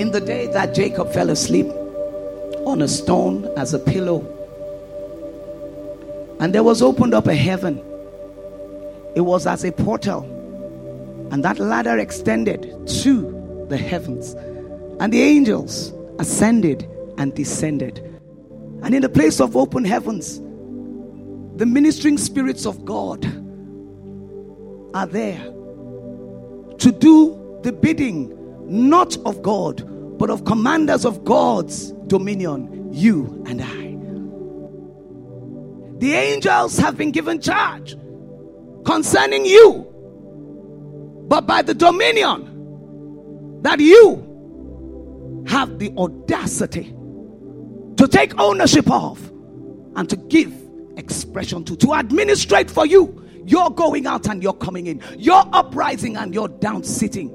In the day that Jacob fell asleep on a stone as a pillow, and there was opened up a heaven, it was as a portal, and that ladder extended to the heavens, and the angels ascended and descended. And in the place of open heavens, the ministering spirits of God are there to do the bidding not of God, but of commanders of God's dominion, you and I. The angels have been given charge concerning you, but by the dominion that you have the audacity to take ownership of and to give expression to, to administrate for you. You're going out and you're coming in. You're uprising and you're down sitting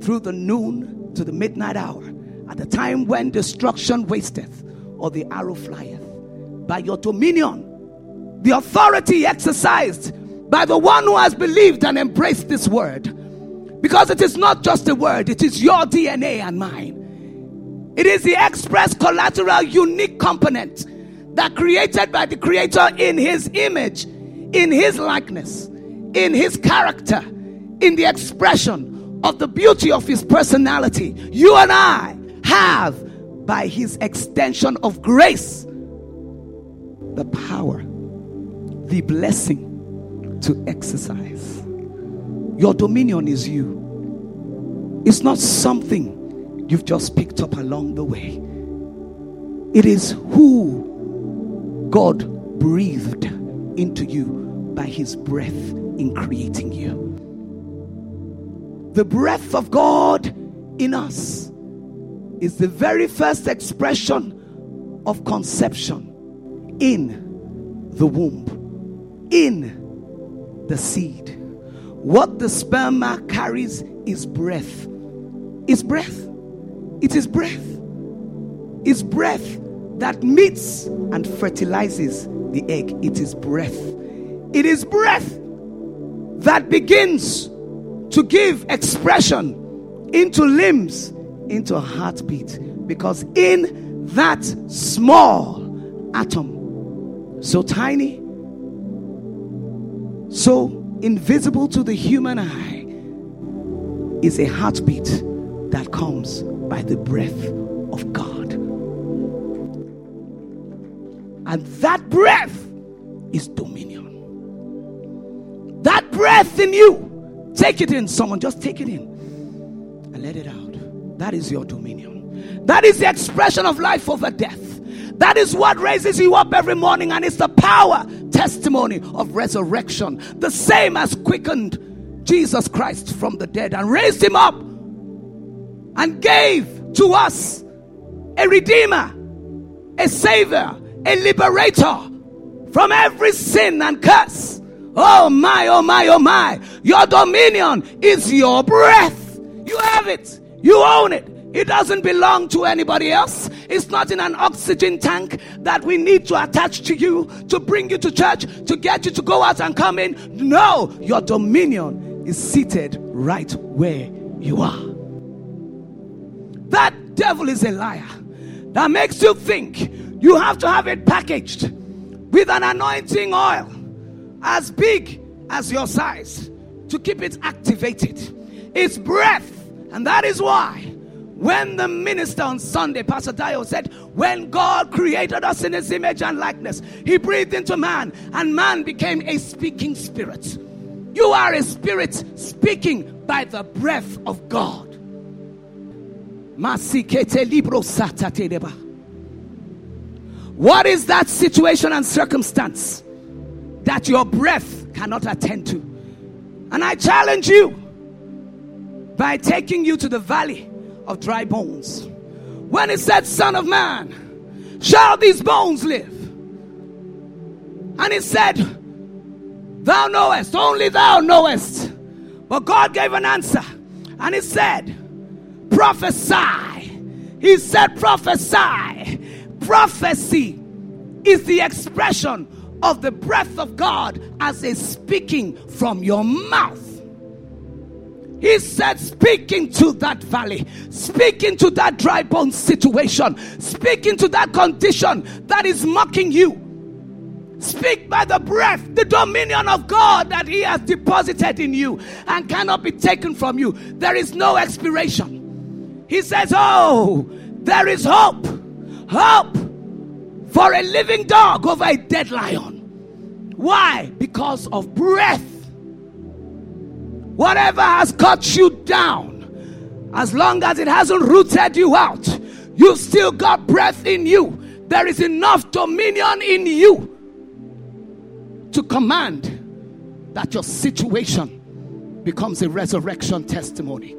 through the noon to the midnight hour at the time when destruction wasteth or the arrow flieth. By your dominion, the authority exercised by the one who has believed and embraced this word. Because it is not just a word, it is your DNA and mine. It is the express collateral unique component that created by the creator in his image, in his likeness, in his character, in the expression of the beauty of his personality. You and I have by his extension of grace the power, the blessing to exercise. Your dominion is you. It's not something you've just picked up along the way. It is who God breathed into you by his breath in creating you. The breath of God in us is the very first expression of conception in the womb, in the seed. What the sperma carries is breath. Is breath. It is breath. It's breath that meets and fertilizes the egg. It is breath. It is breath that begins to give expression into limbs, into a heartbeat. Because in that small atom, so tiny, so invisible to the human eye, is a heartbeat that comes by the breath of God. And that breath is dominion. That breath in you, take it in, someone, just take it in and let it out. That is your dominion. That is the expression of life over death. That is what raises you up every morning, and it's the power testimony of resurrection. The same as quickened Jesus Christ from the dead and raised him up and gave to us a redeemer, a savior, a liberator from every sin and curse. Oh my, oh my, oh my. Your dominion is your breath. You have it. You own it. It doesn't belong to anybody else. It's not in an oxygen tank that we need to attach to you to bring you to church, to get you to go out and come in. No, your dominion is seated right where you are. That devil is a liar. That makes you think you have to have it packaged with an anointing oil as big as your size to keep it activated. It's breath, and that is why when the minister on Sunday, Pastor Dio said, When God created us in his image and likeness, he breathed into man, and man became a speaking spirit. You are a spirit speaking by the breath of God. What is that situation and circumstance that your breath cannot attend to? And I challenge you by taking you to the valley of dry bones. When it said, Son of man, shall these bones live? And it said, Thou knowest, only thou knowest. But God gave an answer. And he said, prophesy. He said, prophesy. Prophecy is the expression of the breath of God as a speaking from your mouth. He said, Speak into that valley, speak into that dry bone situation, speak into that condition that is mocking you. Speak by the breath, the dominion of God that He has deposited in you and cannot be taken from you. There is no expiration. He says, Oh, there is hope. Hope for a living dog over a dead lion. Why? Because of breath. Whatever has cut you down, as long as it hasn't rooted you out, you've still got breath in you. There is enough dominion in you to command that your situation becomes a resurrection testimony.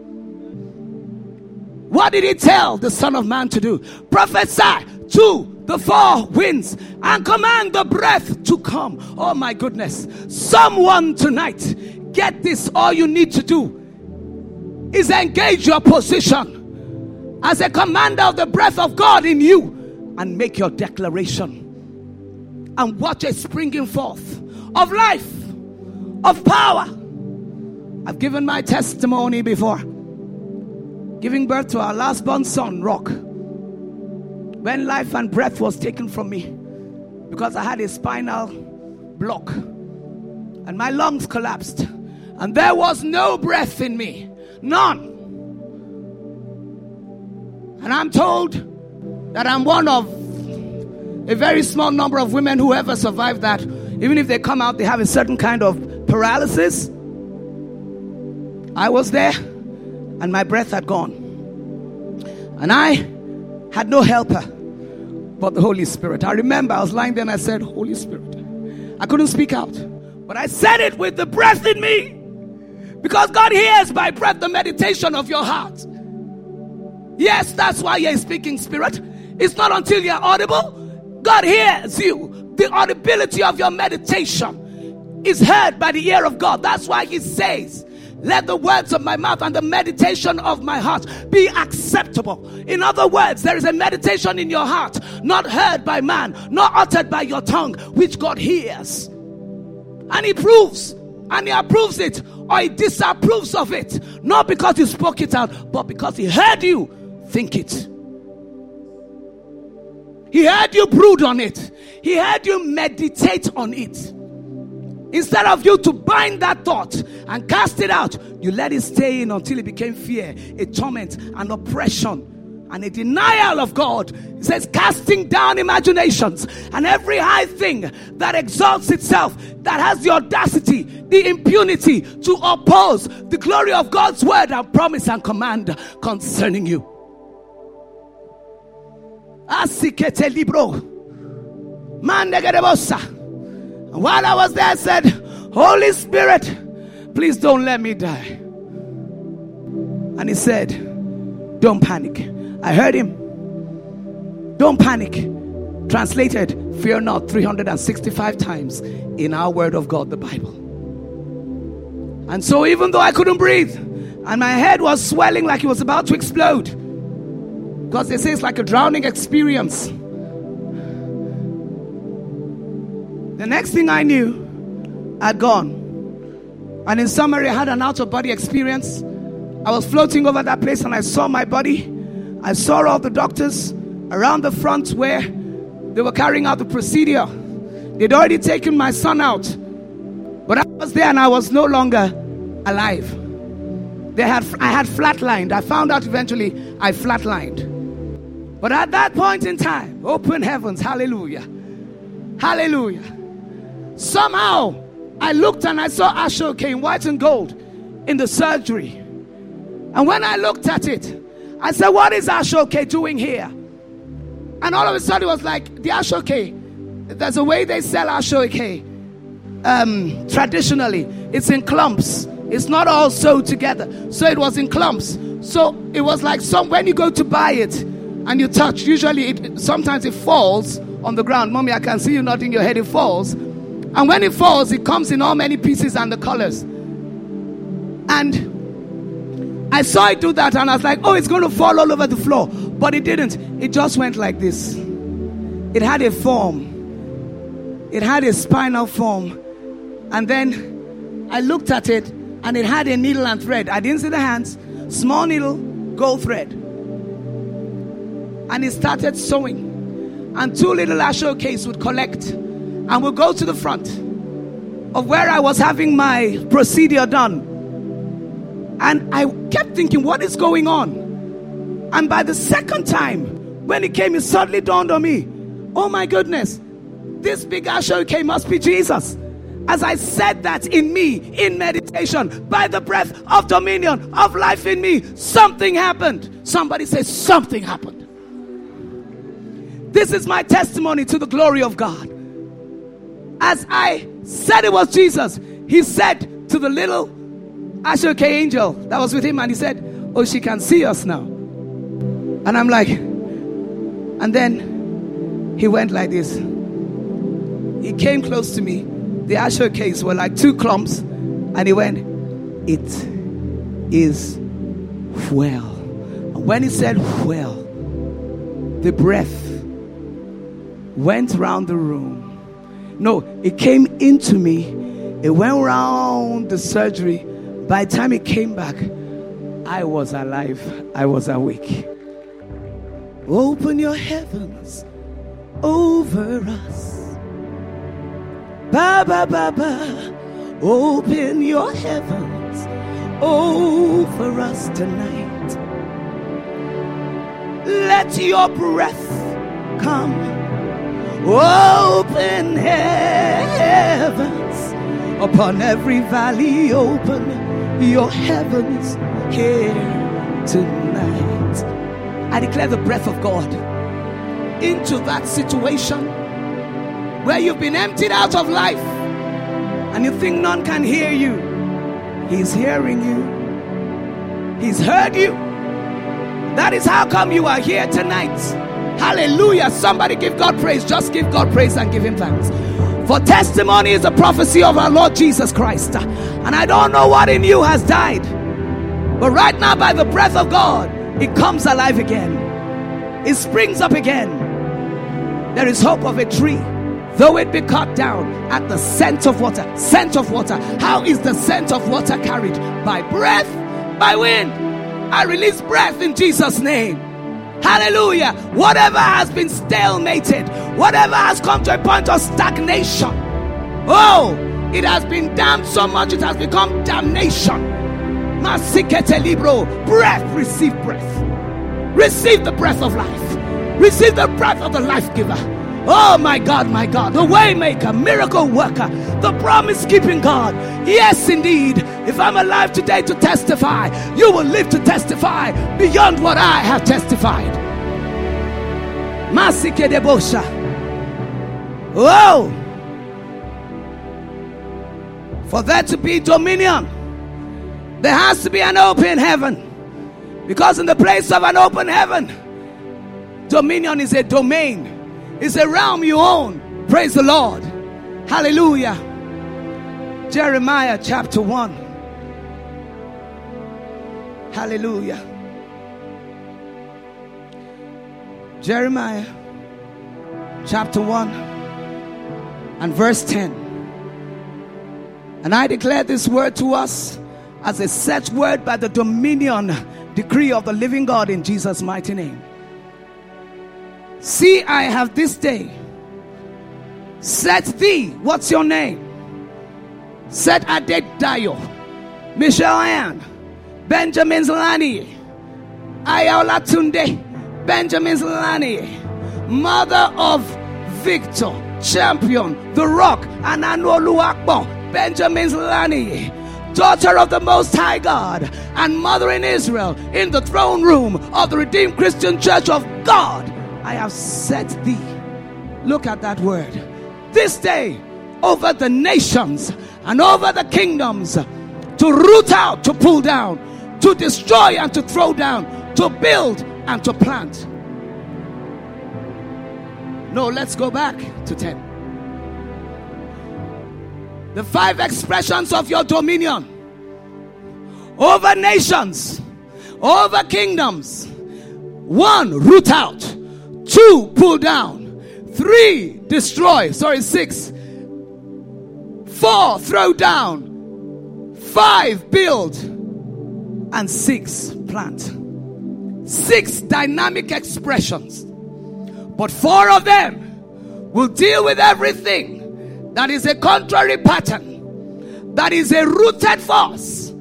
What did he tell the Son of Man to do? Prophesy to the four winds and command the breath to come. Oh my goodness. Someone tonight get this, all you need to do is engage your position as a commander of the breath of God in you and make your declaration and watch a springing forth of life, of power. I've given my testimony before, giving birth to our last born son, Rock, when life and breath was taken from me because I had a spinal block and my lungs collapsed and there was no breath in me. None. And I'm told that I'm one of a very small number of women who ever survived that. Even if they come out, they have a certain kind of paralysis. I was there and my breath had gone. And I had no helper but the Holy Spirit. I remember I was lying there and I said, Holy Spirit. I couldn't speak out, but I said it with the breath in me. Because God hears by breath the meditation of your heart. Yes, that's why you're speaking spirit. It's not until you're audible. God hears you. The audibility of your meditation is heard by the ear of God. That's why He says, let the words of my mouth and the meditation of my heart be acceptable. In other words, there is a meditation in your heart, not heard by man, not uttered by your tongue, which God hears. And He proves and he approves it or he disapproves of it. Not because you spoke it out, but because he heard you think it. He heard you brood on it. He heard you meditate on it. Instead of you to bind that thought and cast it out, you let it stay in until it became fear, a torment, an oppression, and a denial of God. He says, casting down imaginations and every high thing that exalts itself, that has the audacity, the impunity to oppose the glory of God's word and promise and command concerning you. Asikete libro. And while I was there, I said, Holy Spirit, please don't let me die. And he said, Don't panic. I heard him. Don't panic. Translated, fear not, 365 times in our word of God, the Bible. And so, even though I couldn't breathe and my head was swelling like it was about to explode, because they say it's like a drowning experience. The next thing I knew, I'd gone. And in summary, I had an out of body experience. I was floating over that place and I saw my body I saw all the doctors around the front where they were carrying out the procedure. They'd already taken my son out, but I was there and I was no longer alive. They had, I had flatlined. I found out eventually I flatlined. But at that point in time, open heavens, hallelujah, hallelujah. Somehow I looked and I saw Ashoke in white and gold in the surgery. And when I looked at it, I said, What is Ashoke doing here? And all of a sudden it was like, The Ashoke, there's a way they sell Ashoke um, traditionally. It's in clumps. It's not all sewed together. So it was in clumps. So it was like some when you go to buy it and you touch, usually it sometimes it falls on the ground. Mommy, I can see you nodding your head, it falls. And when it falls, it comes in all many pieces and the colors. And I saw it do that and I was like, oh, it's going to fall all over the floor. But it didn't. It just went like this. It had a form, it had a spinal form. And then I looked at it and it had a needle and thread. I didn't see the hands. Small needle, gold thread. And it started sewing. And two little ashore ashokes would collect and would go to the front of where I was having my procedure done. And I kept thinking, what is going on? And by the second time, when it came, it suddenly dawned on me, oh my goodness, this big ashoke must be Jesus. As I said that in me, in meditation, by the breath of dominion of life in me, something happened. Somebody says, something happened. This is my testimony to the glory of God. As I said it was Jesus, he said to the little Ashoke angel that was with him, and he said, Oh, she can see us now. And I'm like, and then he went like this. He came close to me. The Ashokes were like two clumps, and he went, It is well. And when he said well, the breath went round the room. No, it came into me. It went around the surgery. By the time it came back, I was alive. I was awake. Open your heavens over us. Ba ba ba ba. Open your heavens over us tonight. Let your breath come oh, Open heavens upon every valley. Open your heavens here tonight. I declare the breath of God into that situation where you've been emptied out of life and you think none can hear you. He's hearing you, He's heard you. That is how come you are here tonight. Hallelujah. Somebody give God praise. Just give God praise and give Him thanks. For testimony is a prophecy of our Lord Jesus Christ. And I don't know what in you has died. But right now, by the breath of God, it comes alive again. It springs up again. There is hope of a tree, though it be cut down at the scent of water. Scent of water. How is the scent of water carried? By breath, by wind. I release breath in Jesus' name. Hallelujah. Whatever has been stalemated, whatever has come to a point of stagnation. Oh, it has been damned so much it has become damnation. Masikete libro. Breath, receive breath. Receive the breath of life. Receive the breath of the life giver. Oh my God, my God, the waymaker, miracle worker, the promise keeping God. Yes, indeed. If I'm alive today to testify, you will live to testify beyond what I have testified. Masike debosha. Oh, for there to be dominion, there has to be an open heaven. Because in the place of an open heaven, dominion is a domain, it's a realm you own. Praise the Lord. Hallelujah. Jeremiah chapter 1. Hallelujah. Jeremiah chapter 1 and verse 10. And I declare this word to us as a set word by the dominion decree of the living God in Jesus' mighty name. See, I have this day set thee, what's your name? Set Adedayo, Michelle Ann, Benjamin Zlani, Ayola Tunde, Benjamin Zlani, mother of Victor, champion, the rock, and Anolu Akbo, Benjamin Zlani, daughter of the Most High God, and mother in Israel, in the throne room of the Redeemed Christian Church of God, I have set thee. Look at that word. This day over the nations and over the kingdoms to root out, to pull down, to destroy and to throw down, to build and to plant. No, let's go back to 10. The five expressions of your dominion over nations, over kingdoms. One, root out. Two, pull down. Three, destroy. Sorry, six. Four, throw down. five build, and six plant. Six dynamic expressions. But four of them will deal with everything that is a contrary pattern, that is a rooted force,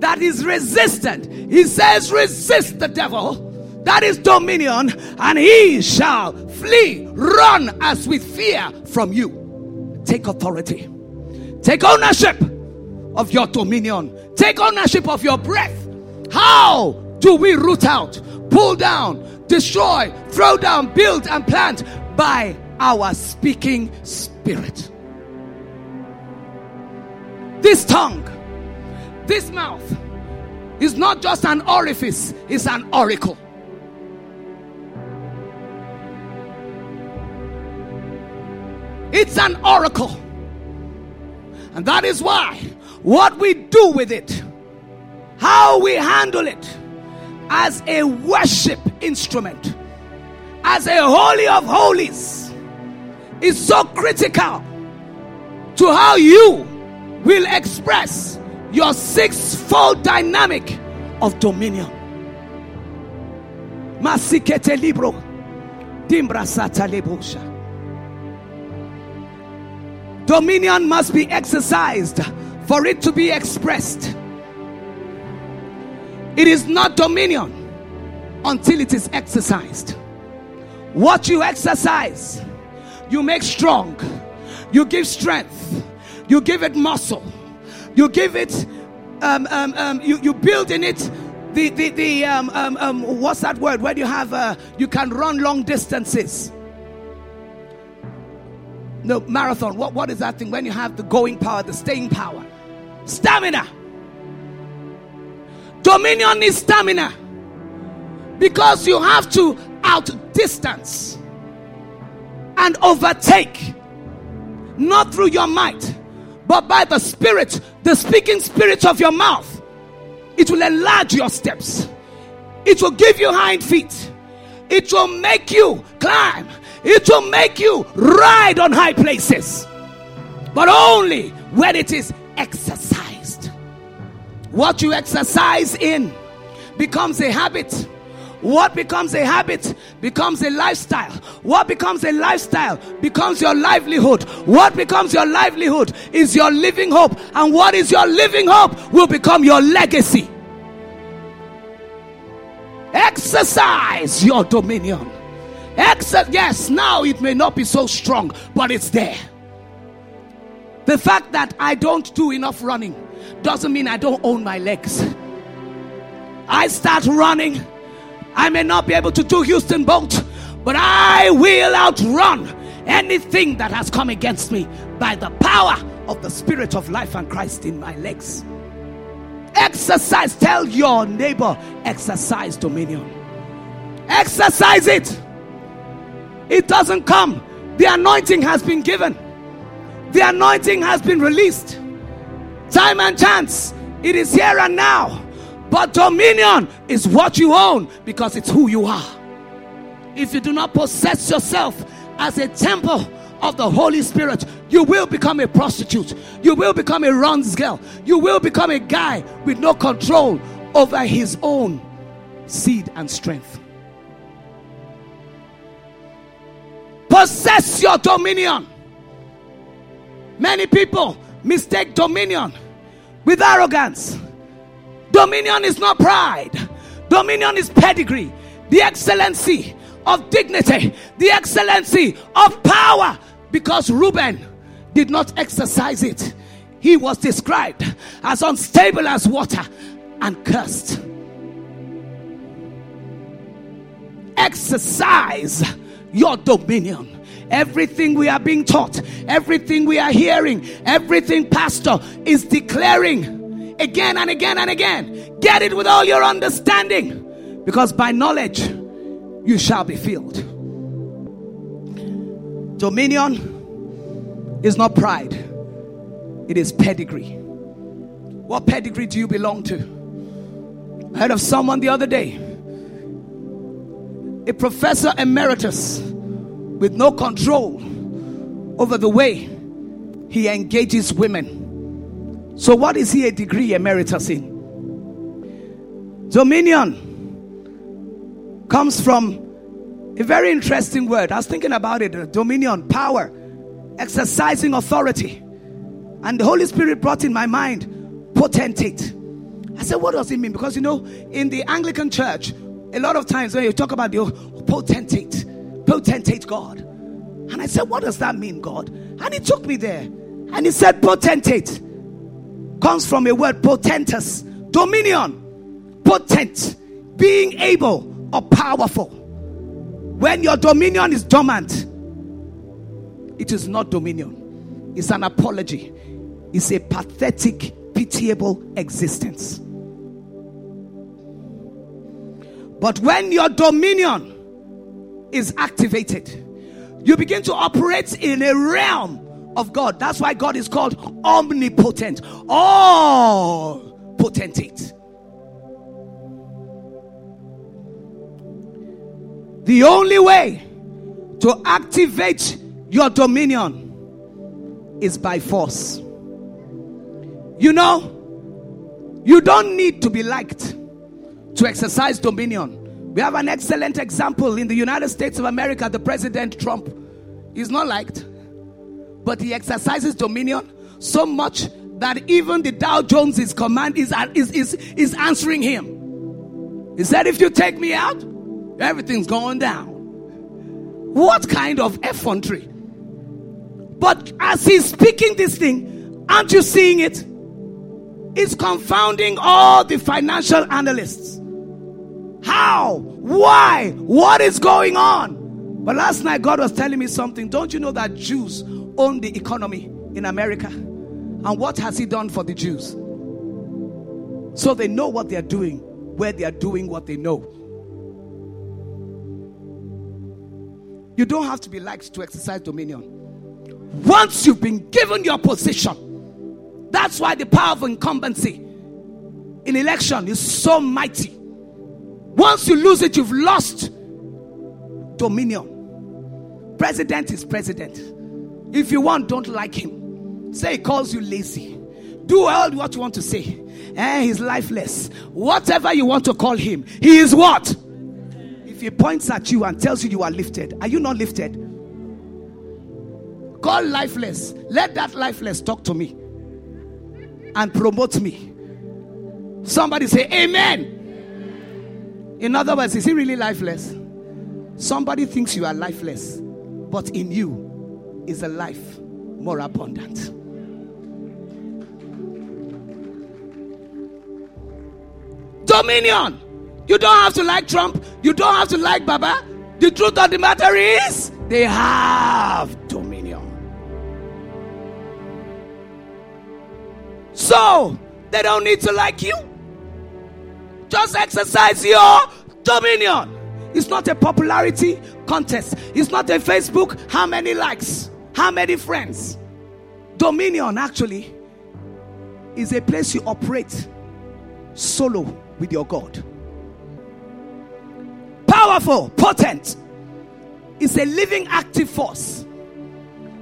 that is resistant. He says, resist the devil. That is dominion, and he shall flee, run as with fear from you. Take authority, take ownership of your dominion, take ownership of your breath. How do we root out, pull down, destroy, throw down, build, and plant? By our speaking spirit. This tongue, this mouth, is not just an orifice, it's an oracle. It's an oracle. And that is why what we do with it, how we handle it as a worship instrument, as a holy of holies is so critical to how you will express your sixfold dynamic of dominion. Masikete libro. Dimbrasata lebosha. Dominion must be exercised for it to be expressed. It is not dominion until it is exercised. What you exercise you make strong, you give strength, you give it muscle, you give it, um, um, um, you, you build in it the, the, the um, um, um, what's that word? Where you have, uh, you can run long distances. No, marathon. What, what is that thing? When you have the going power, the staying power, stamina. Dominion is stamina because you have to outdistance and overtake, not through your might, but by the Spirit, the speaking spirit of your mouth. It will enlarge your steps, it will give you hind feet, it will make you climb, it will make you ride on high places, but only when it is exercised. What you exercise in becomes a habit what becomes a habit becomes a lifestyle. What becomes a lifestyle becomes your livelihood. What becomes your livelihood is your living hope. And what is your living hope will become your legacy. Exercise your dominion. Exer- yes, now it may not be so strong, but it's there. The fact that I don't do enough running doesn't mean I don't own my legs. I start running I may not be able to do Usain Bolt, but I will outrun anything that has come against me by the power of the Spirit of life and Christ in my legs. Exercise, tell your neighbor, exercise dominion. Exercise it. It doesn't come. The anointing has been given, the anointing has been released. Time and chance, it is here and now. But dominion is what you own because it's who you are. If you do not possess yourself as a temple of the Holy Spirit, you will become a prostitute. You will become a runs girl. You will become a guy with no control over his own seed and strength. Possess your dominion. Many people mistake dominion with arrogance. Dominion is not pride, dominion is pedigree, the excellency of dignity, the excellency of power. Because Reuben did not exercise it, he was described as unstable as water and cursed. Exercise your dominion. Everything we are being taught, everything we are hearing, everything Pastor is declaring again and again and again. Get it with all your understanding, because by knowledge you shall be filled. Dominion is not pride, it is pedigree. What pedigree do you belong to? I heard of someone the other day, a professor emeritus with no control over the way he engages women So, what is he a degree emeritus in? Dominion comes from a very interesting word. I was thinking about it uh, dominion, power, exercising authority. And the Holy Spirit brought in my mind potentate. I said, what does it mean? Because you know, in the Anglican church, a lot of times when you talk about the potentate, potentate God. And I said, what does that mean, God? And he took me there. And he said, potentate comes from a word potentus, dominion, potent, being able or powerful. When your dominion is dormant, it is not dominion, it's an apology, it's a pathetic, pitiable existence. But when your dominion is activated, you begin to operate in a realm of God. That's why God is called omnipotent, all potentate. The only way to activate your dominion is by force. You know, you don't need to be liked to exercise dominion. We have an excellent example in the United States of America, the President Trump. He's not liked, but he exercises dominion so much that even the Dow Jones's command is, is, is, is answering him. He said, If you take me out, everything's going down. What kind of effrontery? But as he's speaking this thing, aren't you seeing it? It's confounding all the financial analysts. How? Why? What is going on? But last night, God was telling me something. Don't you know that Jews own the economy in America? And what has He done for the Jews? So they know what they are doing, where they are doing what they know. You don't have to be liked to exercise dominion. Once you've been given your position, that's why the power of incumbency in election is so mighty. Once you lose it, you've lost dominion. President is president. If you want, don't like him. Say he calls you lazy. Do all what you want to say. Eh, he's lifeless. Whatever you want to call him, he is what? If he points at you and tells you you are lifted, are you not lifted? Call lifeless. Let that lifeless talk to me and promote me. Somebody say, Amen. In other words, is he really lifeless? Somebody thinks you are lifeless, but in you is a life more abundant. Dominion. You don't have to like Trump. You don't have to like Baba. The truth of the matter is, they have dominion. So, they don't need to like you. Just exercise your dominion. It's not a popularity contest. It's not a Facebook, how many likes, how many friends. Dominion actually is a place you operate solo with your God. Powerful, potent. It's a living active force.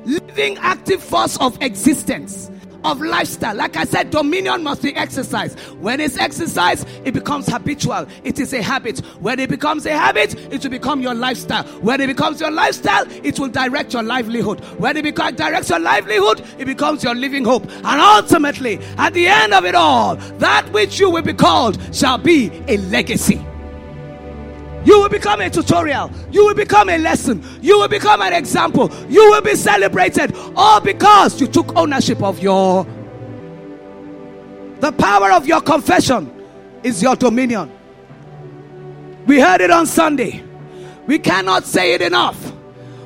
Living active force of existence of lifestyle. Like I said, dominion must be exercised. When it's exercised, it becomes habitual. It is a habit. When it becomes a habit, it will become your lifestyle. When it becomes your lifestyle, it will direct your livelihood. When it becomes, directs your livelihood, it becomes your living hope. And ultimately, at the end of it all, that which you will be called shall be a legacy. You will become a tutorial. You will become a lesson. You will become an example. You will be celebrated. All because you took ownership of your. The power of your confession is your dominion. We heard it on Sunday. We cannot say it enough.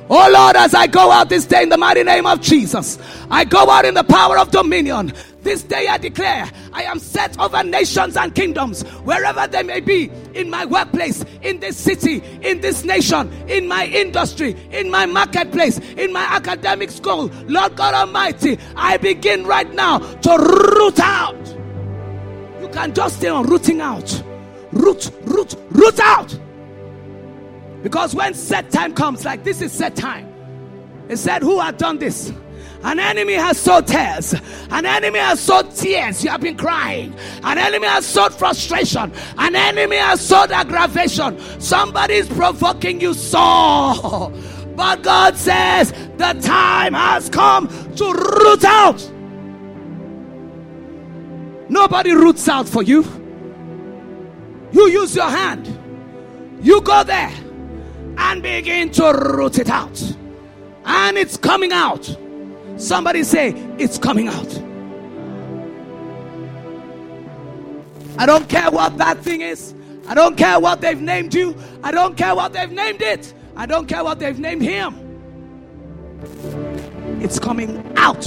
Oh Lord, as I go out this day in the mighty name of Jesus, I go out in the power of dominion. This day I declare I am set over nations and kingdoms, wherever they may be, in my workplace, in this city, in this nation, in my industry, in my marketplace, in my academic school. Lord God Almighty, I begin right now to root out. You can just stay on rooting out. Root, root, root out. Because when set time comes, like this is set time, it said, Who had done this? An enemy has sowed tears. An enemy has sowed tears. You have been crying. An enemy has sowed frustration. An enemy has sowed aggravation. Somebody is provoking you so. But God says the time has come to root out. Nobody roots out for you. You use your hand. You go there and begin to root it out. And it's coming out. Somebody say, It's coming out. I don't care what that thing is. I don't care what they've named you. I don't care what they've named it. I don't care what they've named him. It's coming out.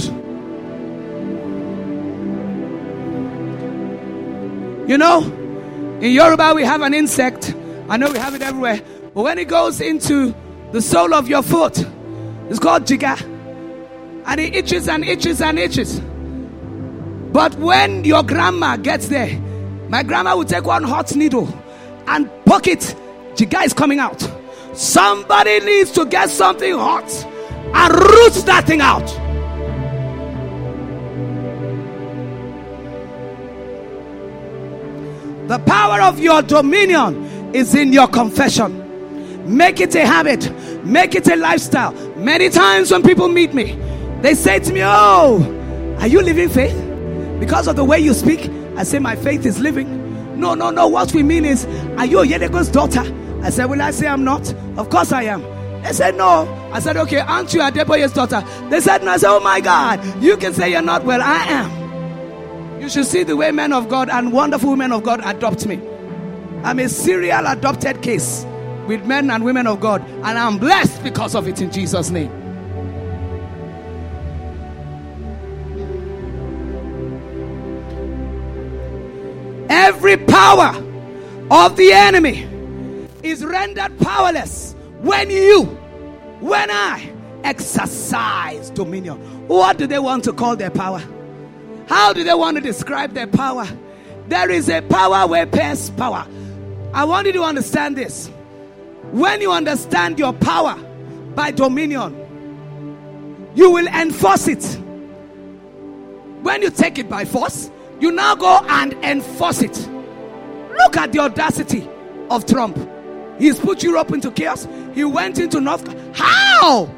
You know, in Yoruba we have an insect. I know we have it everywhere. But when it goes into the sole of your foot, it's called jiga. And it itches and itches and itches. But when your grandma gets there, my grandma will take one hot needle and poke it. Jiga is coming out. Somebody needs to get something hot and root that thing out. The power of your dominion is in your confession. Make it a habit, make it a lifestyle. Many times when people meet me, they say to me, Oh, are you living faith? Because of the way you speak, I say, My faith is living. No, no, no. What we mean is, Are you Oyedepo's daughter? I said, Will I say I'm not? Of course I am. They said, No. I said, Okay, aren't you Adeboye's daughter? They said, No. I said, Oh my God, you can say you're not. Well, I am. You should see the way men of God and wonderful men of God adopt me. I'm a serial adopted case with men and women of God, and I'm blessed because of it in Jesus' name. Every power of the enemy is rendered powerless when you, when I exercise dominion. What do they want to call their power? How do they want to describe their power? There is a power where pairs power. I want you to understand this. When you understand your power by dominion, you will enforce it. When you take it by force, you now go and enforce it. Look at the audacity of Trump. He's put Europe into chaos. He went into North. How?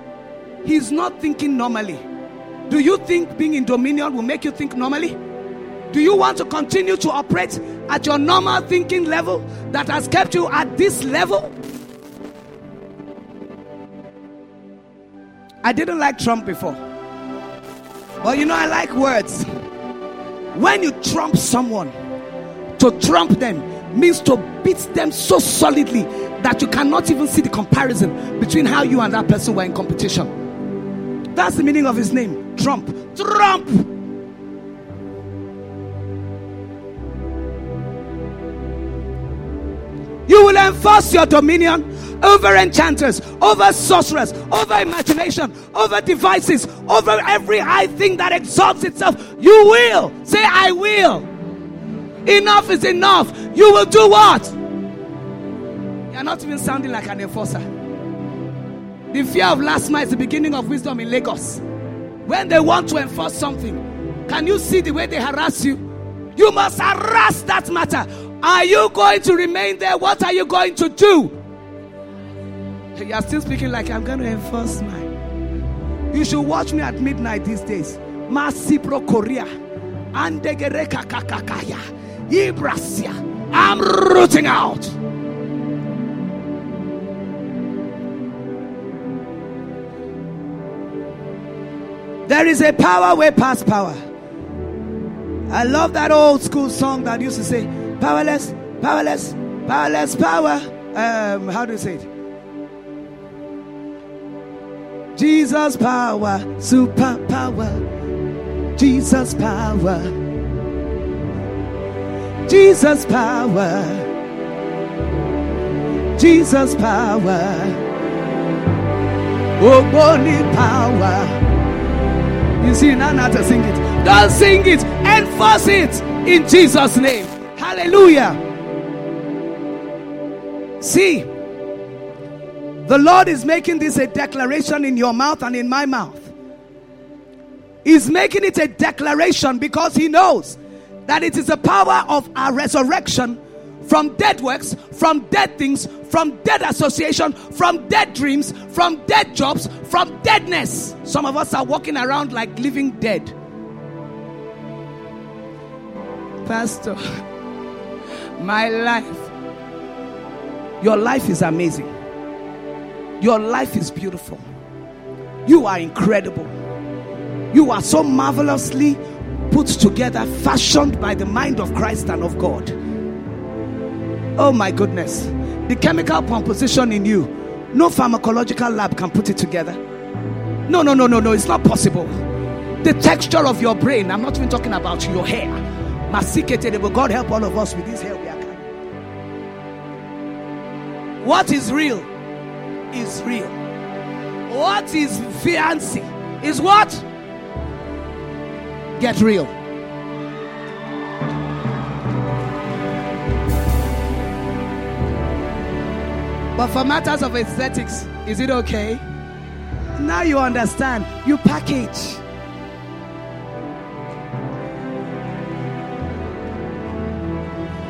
He's not thinking normally. Do you think being in dominion will make you think normally? Do you want to continue to operate at your normal thinking level that has kept you at this level? I didn't like Trump before. But you know, I like words. When you trump someone, to trump them means to beat them so solidly that you cannot even see the comparison between how you and that person were in competition. That's the meaning of his name Trump. Trump! You will enforce your dominion over enchanters, over sorcerers, over imagination, over devices, over every high thing that exalts itself. You will say, I will. Enough is enough. You will do what? You're not even sounding like an enforcer. The fear of last night is the beginning of wisdom in Lagos. When they want to enforce something, can you see the way they harass you? You must harass that matter. Are you going to remain there? What are you going to do? You are still speaking like I'm going to enforce mine. You should watch me at midnight these days. Masipro Korea. Andegereka kakakaya. Ibrasia. I'm rooting out. There is a power way past power. I love that old school song that used to say, powerless, powerless, powerless, power. Um, how do you say it? Jesus power, super power. Jesus power. Jesus power. Jesus power. Oh, only power. You see, now not to sing it. Don't sing it. Enforce it in Jesus' name. Hallelujah. See, the Lord is making this a declaration in your mouth and in my mouth. He's making it a declaration because he knows that it is the power of our resurrection from dead works, from dead things, from dead association, from dead dreams, from dead jobs, from deadness. Some of us are walking around like living dead. Pastor, my life. Your life is amazing. Your life is beautiful. You are incredible. You are so marvelously put together, fashioned by the mind of Christ and of God. Oh my goodness. The chemical composition in you, no pharmacological lab can put it together. No, no, no, no, no, it's not possible. The texture of your brain, I'm not even talking about your hair. God help all of us with this hair we are carrying. What is real is real. What is fancy is what? Get real. But for matters of aesthetics, is it okay? Now you understand. You package.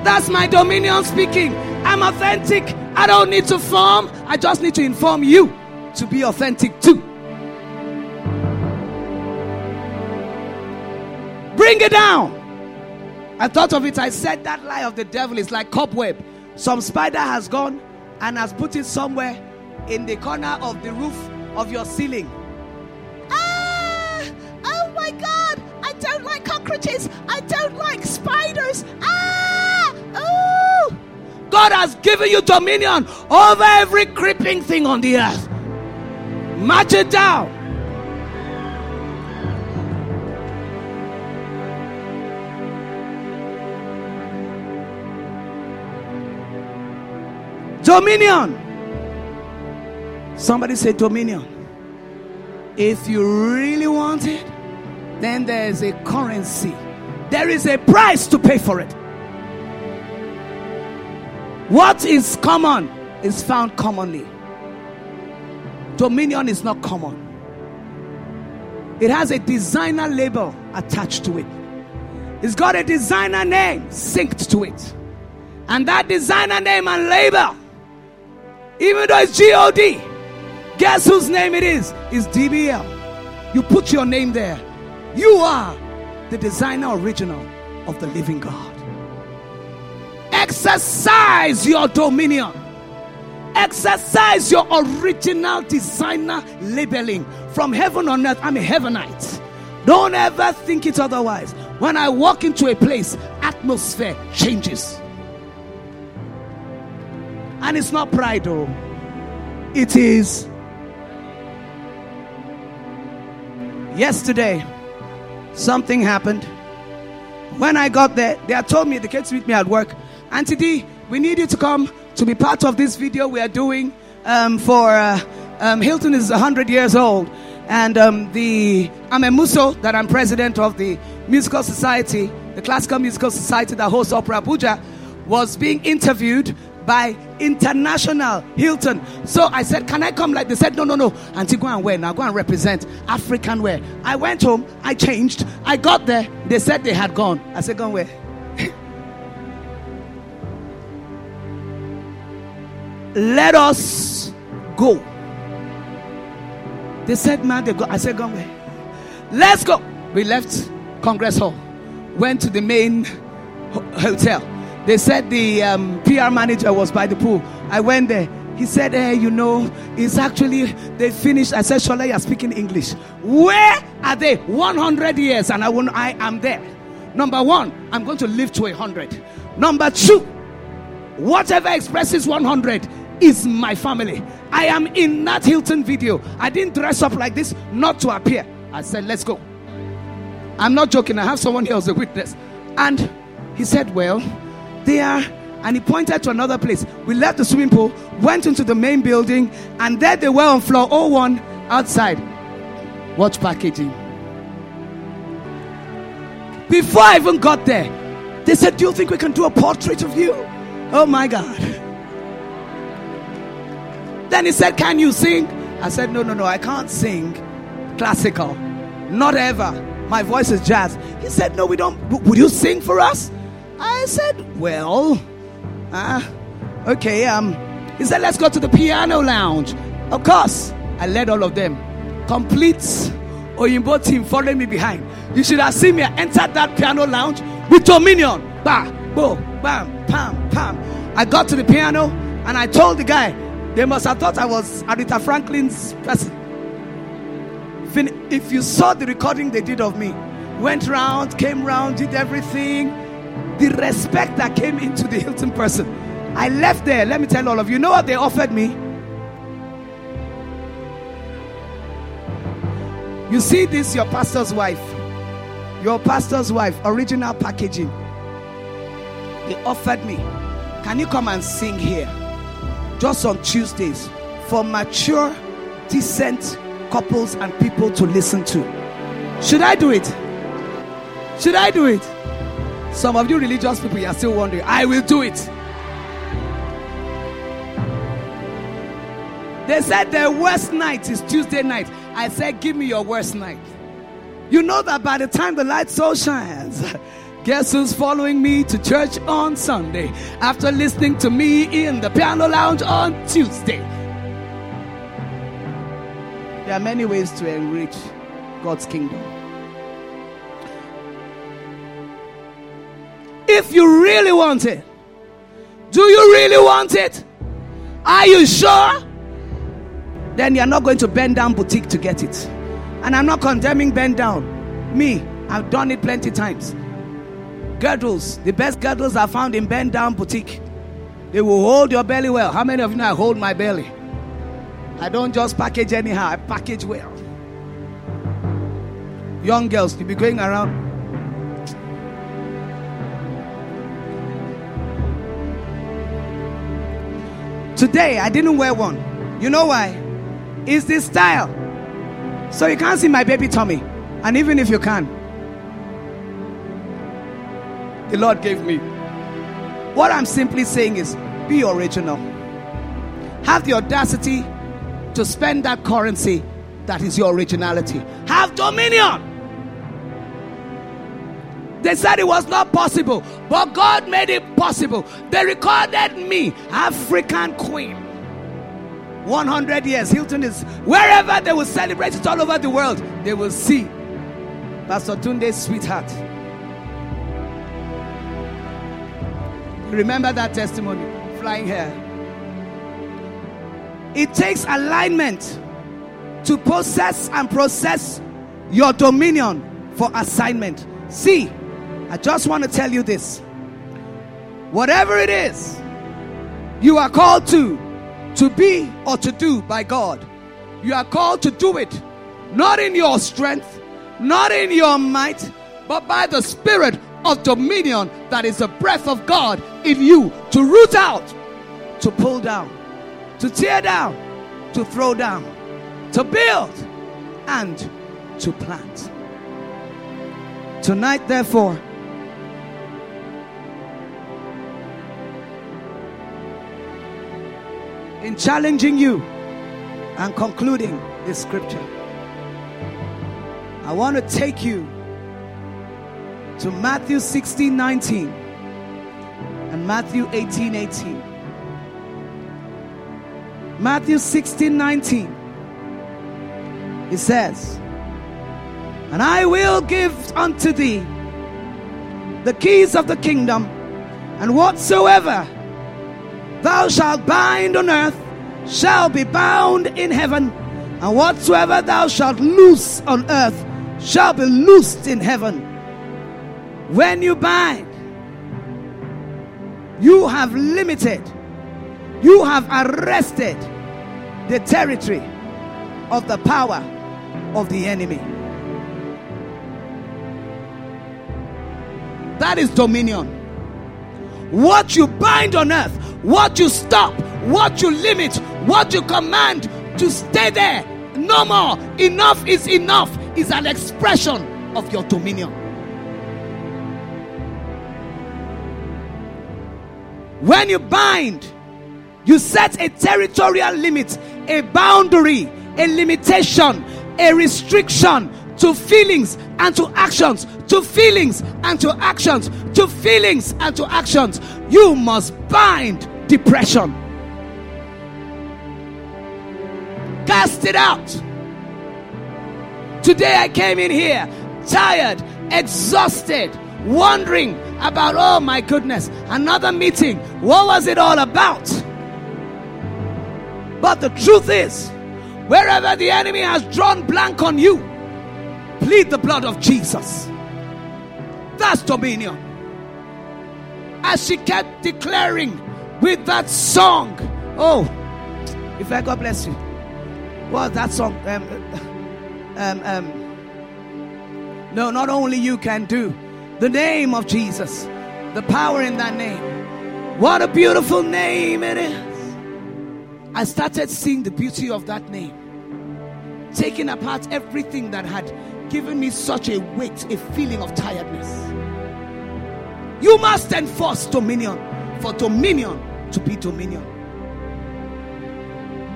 That's my dominion speaking. I'm authentic. I don't need to form. I just need to inform you to be authentic too. Bring it down. I thought of it. I said that lie of the devil is like cobweb. Some spider has gone and has put it somewhere in the corner of the roof of your ceiling. Ah! Oh my God! I don't like cockroaches. God has given you dominion over every creeping thing on the earth. March it down. Dominion. Somebody say dominion. If you really want it, then there's a currency. There is a price to pay for it. What is common is found commonly. Dominion is not common. It has a designer label attached to it. It's got a designer name synced to it. And that designer name and label even though it's G-O-D. Guess whose name it is? It's DBL. You put your name there. You are the designer original of the living God. Exercise your dominion. Exercise your original designer labeling from heaven on earth. I'm a heavenite. Don't ever think it otherwise. When I walk into a place, atmosphere changes. And it's not pride, though. It is. Yesterday, something happened. When I got there, they had told me, the kids meet me at work, Auntie D, we need you to come to be part of this video we are doing um, for uh, um, Hilton is 100 years old. And um, the I'm a Muso, that I'm president of the Musical Society, the Classical Musical Society that hosts Opera Abuja, was being interviewed by International Hilton. So I said, Can I come? Like they said, No, no, no. Auntie, go and wear now. Go and represent African wear. I went home, I changed. I got there. They said they had gone. I said, Go and wear. Let us go. They said, Man, they go. I said, Go wear. Let's go. We left Congress Hall, went to the main hotel they said the um, PR manager was by the pool. I went there. He said, Hey, you know, it's actually, they finished. I said, Shola, you're speaking English. Where are they? 100 years, and I, will, I am there. Number one, I'm going to live to 100. Number two, whatever expresses 100 is my family. I am in that Hilton video. I didn't dress up like this not to appear. I said, Let's go. I'm not joking. I have someone here as a witness. And he said, Well, there and he pointed to another place. We left the swimming pool, went into the main building, and there they were on floor 01 outside. Watch packaging. Before I even got there, they said, Do you think we can do a portrait of you? Oh my God. Then he said, Can you sing? I said, No, no, no, I can't sing classical. Not ever. My voice is jazz. He said, No, we don't. Would you sing for us? I said, Well, uh, okay. Um, he said, Let's go to the piano lounge. Of course, I led all of them. Complete Oyinbo team following me behind. You should have seen me enter that piano lounge with dominion. Ba, bo, bam, pam, pam. I got to the piano and I told the guy, they must have thought I was Aretha Franklin's person. If you saw the recording they did of me, went round, came round, did everything, the respect that came into the Hilton person. I left there. Let me tell all of you, you know what they offered me? You see this, your pastor's wife. Your pastor's wife, original packaging. They offered me, can you come and sing here? Just on Tuesdays for mature, decent couples and people to listen to. Should I do it? Should I do it? Some of you religious people, you are still wondering. I will do it. They said their worst night is Tuesday night. I said, Give me your worst night. You know that by the time the light so shines, guess who's following me to church on Sunday after listening to me in the piano lounge on Tuesday? There are many ways to enrich God's kingdom. If you really want it, do you really want it? Are you sure? then you're not going to bend down boutique to get it. And I'm not condemning bend down. Me, I've done it plenty times. Girdles, the best girdles are found in bend down boutique. They will hold your belly well. How many of you know I hold my belly? I don't just package anyhow, I package well. Young girls, you be going around. Today, I didn't wear one. You know why? is this style. So you can't see my baby tummy. And even if you can, the Lord gave me. What I'm simply saying is be original. Have the audacity to spend that currency that is your originality. Have dominion. They said it was not possible, but God made it possible. They recorded me, African queen. 100 years. Hilton is wherever they will celebrate it all over the world, they will see Pastor Tunde's sweetheart. Remember that testimony, flying hair. It takes alignment to possess and process your dominion for assignment. See, I just want to tell you this. Whatever it is you are called to, to be or to do by God. You are called to do it not in your strength, not in your might, but by the Spirit of dominion that is the breath of God in you to root out, to pull down, to tear down, to throw down, to build, and to plant. Tonight, therefore, in challenging you and concluding this scripture, I want to take you to Matthew 16 19 and Matthew 18 18. Matthew 16 19. It says, And I will give unto thee the keys of the kingdom, and whatsoever thou shalt bind on earth shall be bound in heaven, and whatsoever thou shalt loose on earth shall be loosed in heaven. When you bind, you have limited, you have arrested the territory of the power of the enemy. That is dominion. What you bind on earth what you stop, what you limit, what you command to stay there. No more. Enough is enough is an expression of your dominion. When you bind, you set a territorial limit, a boundary, a limitation, a restriction to feelings and to actions, to feelings and to actions, to feelings and to actions. You must bind depression. Cast it out. Today I came in here tired, exhausted, wondering about, oh my goodness, another meeting. What was it all about? But the truth is, wherever the enemy has drawn blank on you, plead the blood of Jesus. That's dominion. As she kept declaring with that song, oh, if I God bless you. Well, that song, um, um, um, no, not only you can do the name of Jesus, the power in that name. What a beautiful name it is. I started seeing the beauty of that name, taking apart everything that had given me such a weight, a feeling of tiredness. You must enforce dominion for dominion to be dominion.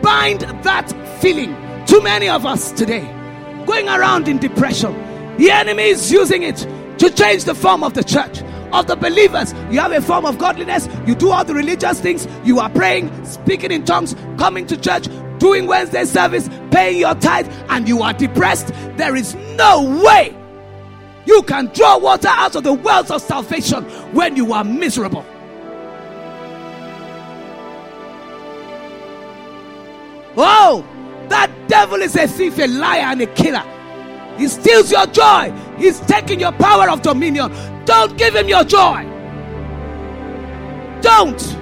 Bind that feeling. Too many of us today going around in depression. The enemy is using it to change the form of the church, of the believers. You have a form of godliness, you do all the religious things, you are praying, speaking in tongues, coming to church, doing Wednesday service, paying your tithe, and you are depressed. There is no way you can draw water out of the wells of salvation when you are miserable. Oh, that devil is a thief, a liar, and a killer. He steals your joy. He's taking your power of dominion. Don't give him your joy. Don't.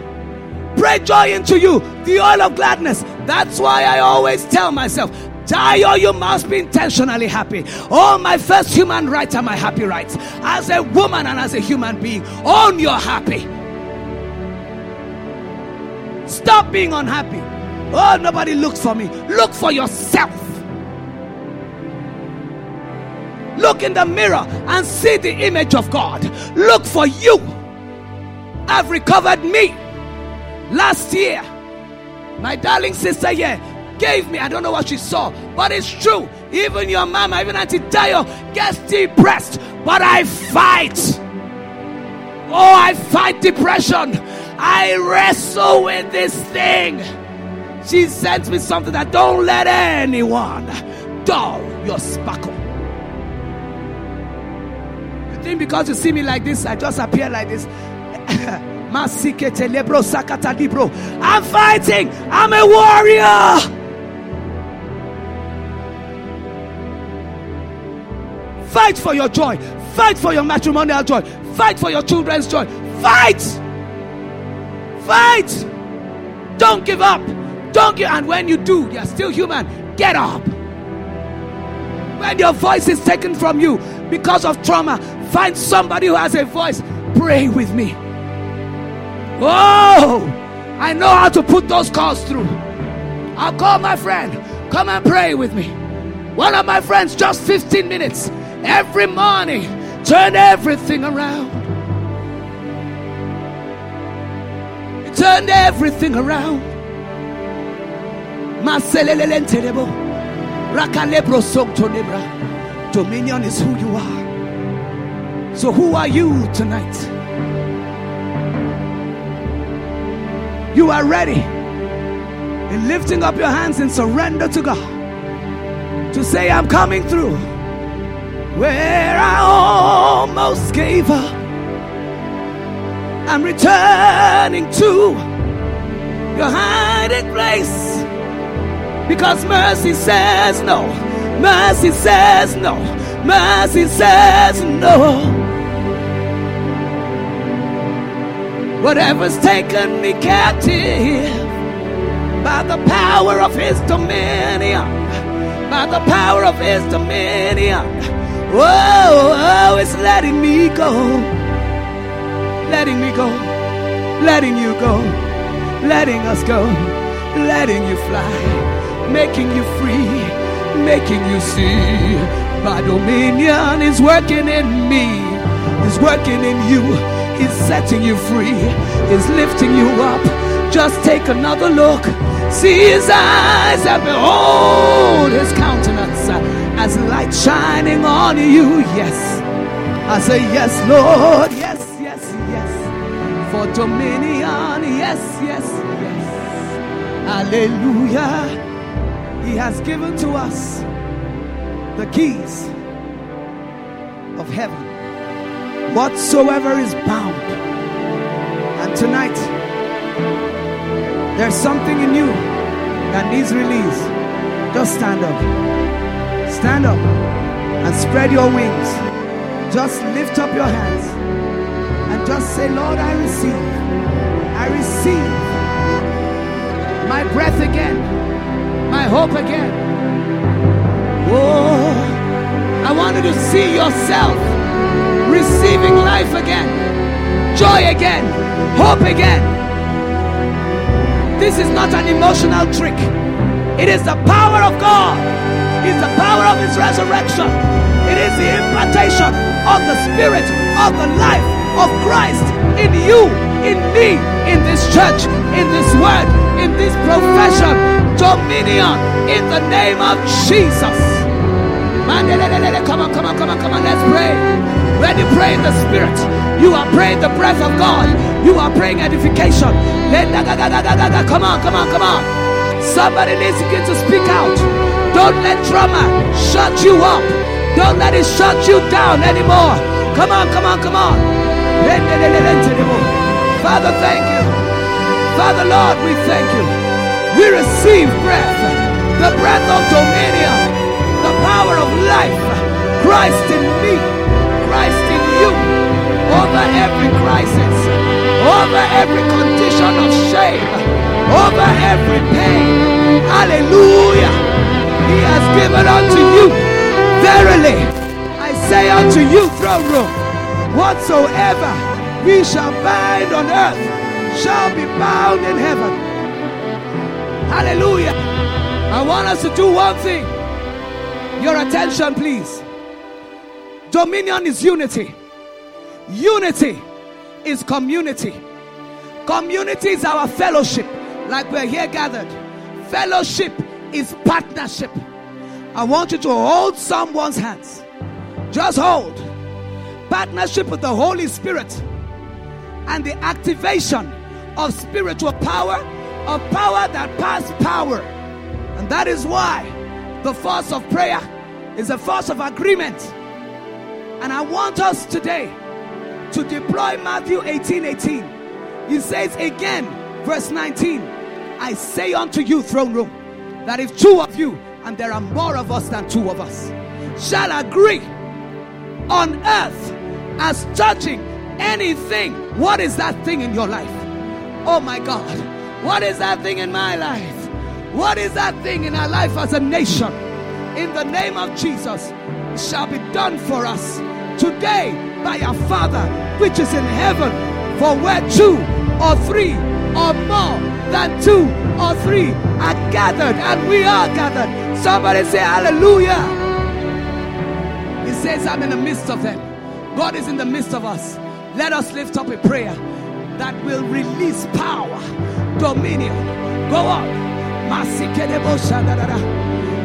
Pray joy into you, the oil of gladness. That's why I always tell myself, Tayo you must be intentionally happy. Oh, my first human rights are my happy rights. As a woman and as a human being, own your happy. Stop being unhappy. Oh, nobody looks for me. Look for yourself. Look in the mirror and see the image of God. Look for you. I've recovered me. Last year, my darling sister here gave me, I don't know what she saw, but it's true. Even your mama, even Auntie Tayo gets depressed, but I fight. Oh, I fight depression. I wrestle with this thing. She sent me something that don't let anyone dull your sparkle. Think because you see me like this, I just appear like this. I'm fighting. I'm a warrior. Fight for your joy. Fight for your matrimonial joy. Fight for your children's joy. Fight. Fight. Don't give up. Don't give and when you do, you're still human. Get up. When your voice is taken from you because of trauma, find somebody who has a voice. Pray with me. Oh, I know how to put those calls through. I'll call my friend. Come and pray with me. One of my friends, just 15 minutes every morning, turn everything around. It turned everything around. Dominion is who you are. So, who are you tonight? You are ready in lifting up your hands in surrender to God to say, I'm coming through where I almost gave up. I'm returning to your hiding place because mercy says no. Mercy says no. Mercy says no. Whatever's taken me captive by the power of his dominion, by the power of his dominion. Whoa, oh, it's letting me go, letting me go, letting you go, letting us go, letting you fly making you free, making you see. My dominion is working in me, is working in you. He's setting you free, He's lifting you up. Just take another look. See his eyes and behold his countenance as light shining on you. Yes. I say, Yes, Lord. Yes, yes, yes. For dominion. Yes, yes, yes. Hallelujah. He has given to us the keys of heaven. Whatsoever is bound. And tonight, there's something in you that needs release. Just stand up. Stand up and spread your wings. Just lift up your hands and just say, Lord, I receive. I receive my breath again, my hope again. Oh, I wanted to see yourself receiving life again, joy again, hope again. This is not an emotional trick. It is the power of God. It's the power of His resurrection. It is the impartation of the Spirit of the life of Christ in you, in me, in this church, in this word, in this profession. Dominion in the name of Jesus. Come on, come on, come on, come on. Let's pray. When you pray in the Spirit, you are praying the breath of God. You are praying edification. Come on, come on, come on. Somebody needs to get to speak out. Don't let trauma shut you up. Don't let it shut you down anymore. Come on, come on, come on. Father, thank you. Father, Lord, we thank you. We receive breath, the breath of dominion, the power of life. Christ in me, over every crisis, over every condition of shame, over every pain. Hallelujah. He has given unto you. Verily, I say unto you, throne room, whatsoever we shall bind on earth shall be bound in heaven. Hallelujah. I want us to do one thing. Your attention, please. Dominion is unity. Unity is community. Community is our fellowship, like we're here gathered. Fellowship is partnership. I want you to hold someone's hands. Just hold. Partnership with the Holy Spirit and the activation of spiritual power, of power that passes power. And that is why the force of prayer is a force of agreement. And I want us today to deploy Matthew 18 18. He says again, verse 19, I say unto you, throne room, that if two of you, and there are more of us than two of us, shall agree on earth as touching anything, what is that thing in your life? Oh my God, what is that thing in my life? What is that thing in our life as a nation? In the name of Jesus, shall be done for us today by our Father which is in heaven. For where two or three or more than two or three are gathered, and we are gathered. Somebody say hallelujah. He says, I'm in the midst of them. God is in the midst of us. Let us lift up a prayer that will release power, dominion. Go on. Masikedebo shadadada.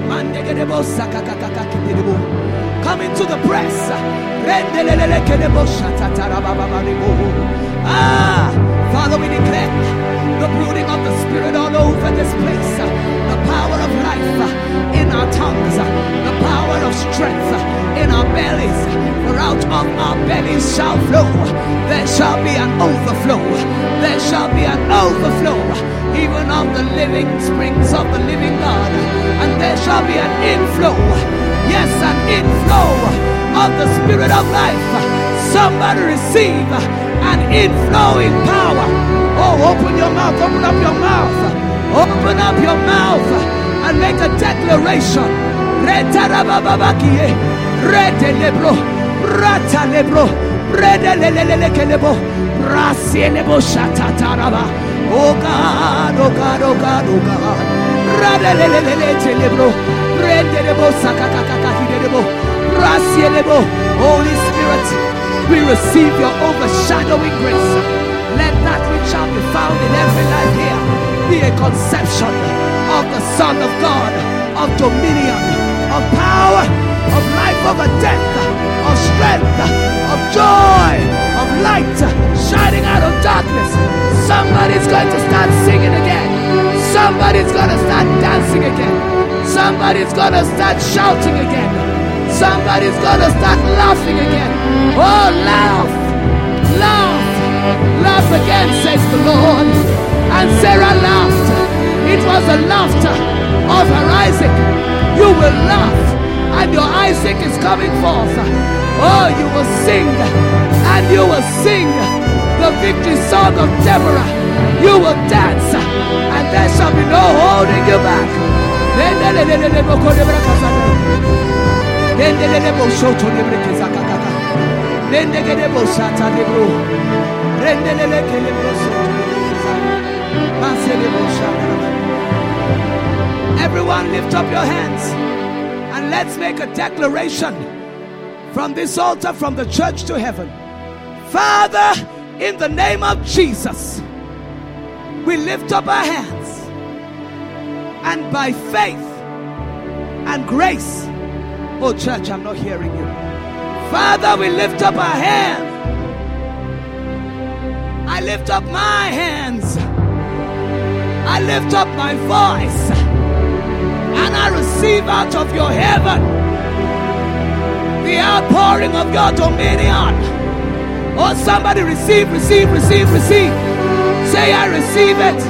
Mandekedebo sakakakakakidebo. Come into the press. Ah, Father, we declare the brooding of the Spirit all over this place. The power of life in our tongues, the power of strength in our bellies. For out of our bellies shall flow, there shall be an overflow. There shall be an overflow, even of the living springs of the living God. And there shall be an inflow, yes, an inflow of the Spirit of life. Somebody receive an inflowing power. Oh, open your mouth, open up your mouth, open up your mouth and make a declaration. Oh God, oh God, oh God, oh God. Holy Spirit, we receive your overshadowing grace. Let that which shall be found in every life here be a conception of the Son of God, of dominion, of power, of life over death, of strength, of joy, of light shining out of darkness. Somebody's going to start singing again. Somebody's going to start dancing again. Somebody's to start shouting again. Somebody's to start laughing again. Oh, laugh, laugh, laugh again, says the Lord. And Sarah laughed. It was the laughter of her Isaac. You will laugh, and your Isaac is coming forth. Oh, you will sing, and you will sing the victory song of Deborah. You will dance, and there shall be no holding you back. Everyone lift up your hands and let's make a declaration from this altar from the church to heaven. Father, in the name of Jesus, we lift up our hands and by faith and grace. Oh, church, I'm not hearing you. Father, we lift up our hands. I lift up my hands. I lift up my voice. And I receive out of your heaven the outpouring of your dominion. Oh, somebody receive, receive, receive, receive. Say, I receive it.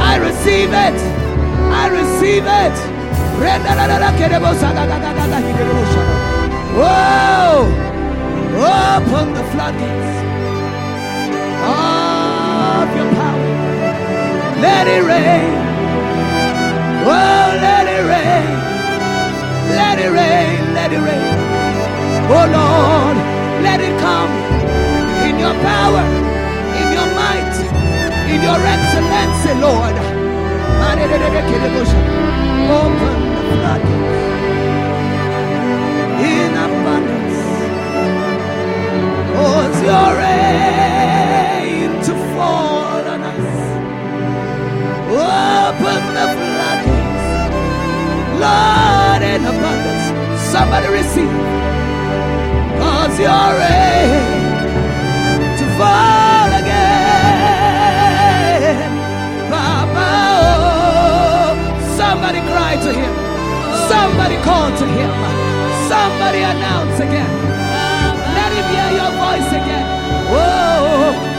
I receive it. I receive it. Whoa! Open the floodgates of your power. Let it rain. Oh, let it rain. Let it rain. Let it rain. Oh, Lord, let it come in your power, in your might, in your excellency, Lord. Open the floodgates in abundance. Cause your rain to fall on us. Open the floodgates, Lord, in abundance. Somebody receive. Cause your rain to fall Somebody call to him. Somebody announce again. Let him hear your voice again. Oh.